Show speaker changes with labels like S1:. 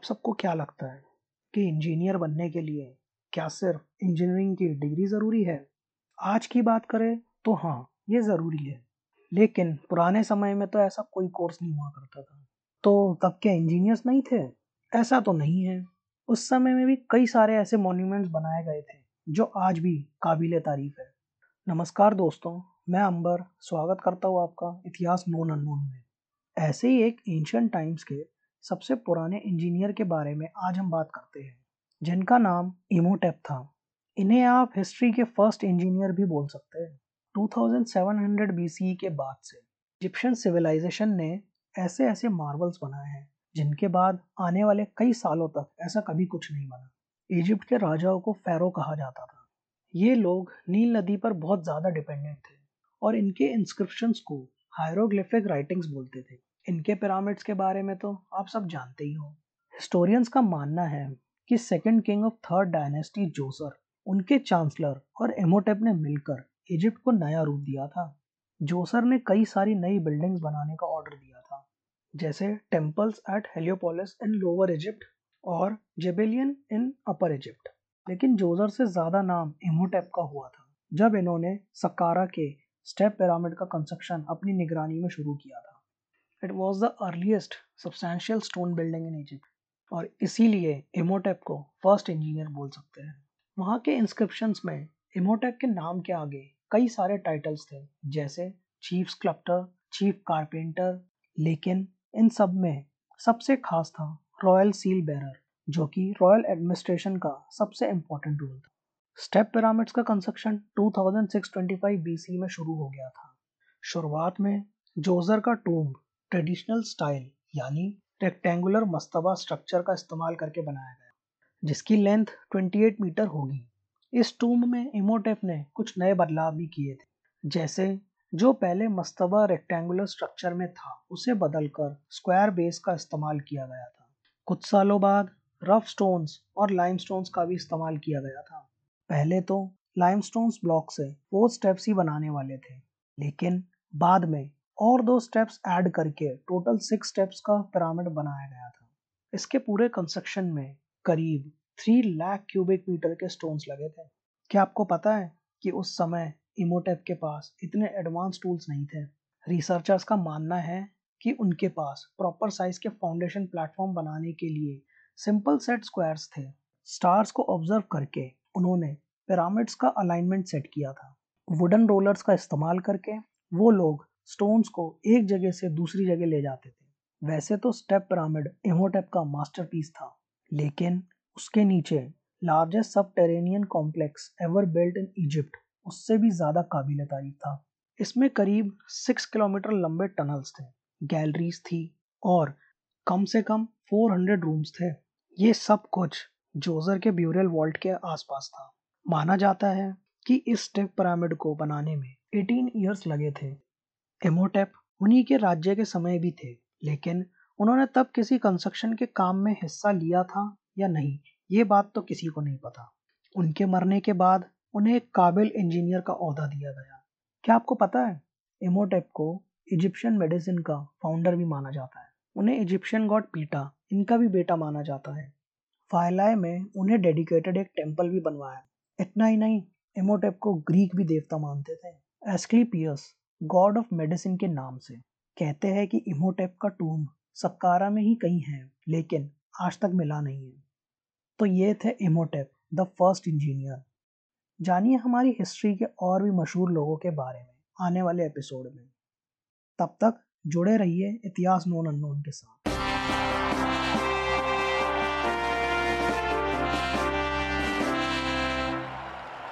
S1: आप सबको क्या लगता है कि इंजीनियर बनने के लिए क्या सिर्फ़ इंजीनियरिंग की डिग्री ज़रूरी है? आज की बात करें तो हाँ ये ज़रूरी है। लेकिन पुराने समय में तो ऐसा कोई कोर्स नहीं हुआ करता था। तो तब क्या इंजीनियर्स नहीं थे? ऐसा तो नहीं है। उस समय में भी कई सारे ऐसे मॉन्यूमेंट्स बनाए गए थे, जो आज भी काबिल तारीफ़ है। नमस्कार दोस्तों, मैं अंबर, स्वागत करता हूँ आपका इतिहास नोन अननोन में। ऐसे ही एक एंशियंट टाइम्स के सबसे पुराने इंजीनियर के बारे में आज हम बात करते हैं, जिनका नाम इमोटेप था। इन्हें आप हिस्ट्री के फ़र्स्ट इंजीनियर भी बोल सकते हैं। 2700 बीसी के बाद से इजिप्शियन सिविलाइजेशन ने ऐसे ऐसे मार्बल्स बनाए हैं, जिनके बाद आने वाले कई सालों तक ऐसा कभी कुछ नहीं बना। इजिप्ट के राजाओं को फैरो कहा जाता था। ये लोग नील नदी पर बहुत ज़्यादा डिपेंडेंट थे और इनके इंस्क्रिप्शंस को हायरोग्लिफिक राइटिंग्स बोलते थे। इनके पिरामिड्स के बारे में तो आप सब जानते ही हो। हिस्टोरियंस का मानना है कि second king of third dynasty Djoser, उनके चांसलर और एमोटेप ने मिलकर इजिप्ट को नया रूप दिया था। जोसर ने कई सारी नई बिल्डिंग्स बनाने का ऑर्डर दिया था, जैसे temples at Heliopolis in Lower Egypt और जेबेलियन इन अपर इजिप्ट। लेकिन जोसर से ज़्यादा नाम इमोटेप का हुआ था, जब इन्होंने सकारा के स्टेप पिरामिड का कंस्ट्रक्शन अपनी निगरानी में शुरू किया था। It was the earliest substantial stone building in Egypt और इसीलिए इमोटेप को फ़र्स्ट इंजीनियर बोल सकते हैं। वहाँ के इंस्क्रिप्शन में इमोटेप के नाम के आगे कई सारे टाइटल्स थे, जैसे चीफ स्कल्प्टर चीफ कारपेंटर लेकिन इन सब में सबसे खास था रॉयल सील बेरर जो कि रॉयल एडमिनिस्ट्रेशन का सबसे इम्पोर्टेंट रोल था। स्टेप पिरामिड्स का कंस्ट्रक्शन 2625 बीसी में शुरू हो गया था। शुरुआत में जोजर का टूम्ब ट्रेडिशनल स्टाइल, यानी रेक्टेंगुलर मस्तबा स्ट्रक्चर का इस्तेमाल करके बनाया गया, जिसकी लेंथ 28 मीटर होगी। इस टूम में इमोटेप ने कुछ नए बदलाव भी किए थे, जैसे जो पहले मस्तबा रेक्टेंगुलर स्ट्रक्चर में था, उसे बदलकर स्क्वायर बेस का इस्तेमाल किया गया था। कुछ सालों बाद रफ स्टोन्स और लाइम स्टोन्स का भी इस्तेमाल किया गया था। पहले तो लाइम स्टोन्स ब्लॉक से फोर स्टेप्स ही बनाने वाले थे, लेकिन बाद में और दो स्टेप्स ऐड करके टोटल सिक्स स्टेप्स का पिरामिड बनाया गया था। इसके पूरे कंस्ट्रक्शन में करीब थ्री लाख क्यूबिक मीटर के स्टोन्स लगे थे। क्या आपको पता है कि उस समय इमोटेप के पास इतने एडवांस टूल्स नहीं थे? रिसर्चर्स का मानना है कि उनके पास प्रॉपर साइज़ के फाउंडेशन प्लेटफॉर्म बनाने के लिए सिंपल सेट स्क्वायर्स थे। स्टार्स को ऑब्ज़र्व करके उन्होंने पिरामिड्स का अलाइनमेंट सेट किया था। वुडन रोलर्स का इस्तेमाल करके वो लोग स्टोन्स को एक जगह से दूसरी जगह ले जाते थे। वैसे तो स्टेप पिरामिड इमोटेप का मास्टरपीस था, लेकिन उसके नीचे largest subterranean complex ever built in Egypt उससे भी ज़्यादा काबिल तारीफ़ था। इसमें करीब सिक्स किलोमीटर लंबे टनल्स थे गैलरीज थी और कम से कम 400 रूम्स थे। ये सब कुछ जोजर के ब्यूरल वॉल्ट के आसपास था। माना जाता है कि इस स्टेप पिरामिड को बनाने में 18 इयर्स लगे थे। एमोटेप उन्हीं के राज्य के समय भी थे, लेकिन उन्होंने तब किसी कंस्ट्रक्शन के काम में हिस्सा लिया था या नहीं, ये बात तो किसी को नहीं पता। उनके मरने के बाद उन्हें एक काबिल इंजीनियर का अहदा दिया गया। क्या आपको पता है एमोटेप को इजिप्शियन मेडिसिन का फाउंडर भी माना जाता है। उन्हें इजिप्शियन गॉड पीटा इनका भी बेटा माना जाता है। फायलाए में उन्हें डेडिकेटेड एक टेंपल भी बनवाया। इतना ही नहीं एमोटेप को ग्रीक भी देवता मानते थे। एस्क्लीपियस गॉड ऑफ़ मेडिसिन के नाम से। कहते हैं कि इमोटेप का टूम सक्कारा में ही कहीं है, लेकिन आज तक मिला नहीं है। तो ये थे इमोटेप, द फ़र्स्ट इंजीनियर। जानिए हमारी हिस्ट्री के और भी मशहूर लोगों के बारे में आने वाले एपिसोड में। तब तक जुड़े रहिए इतिहास नोन अननोन के साथ।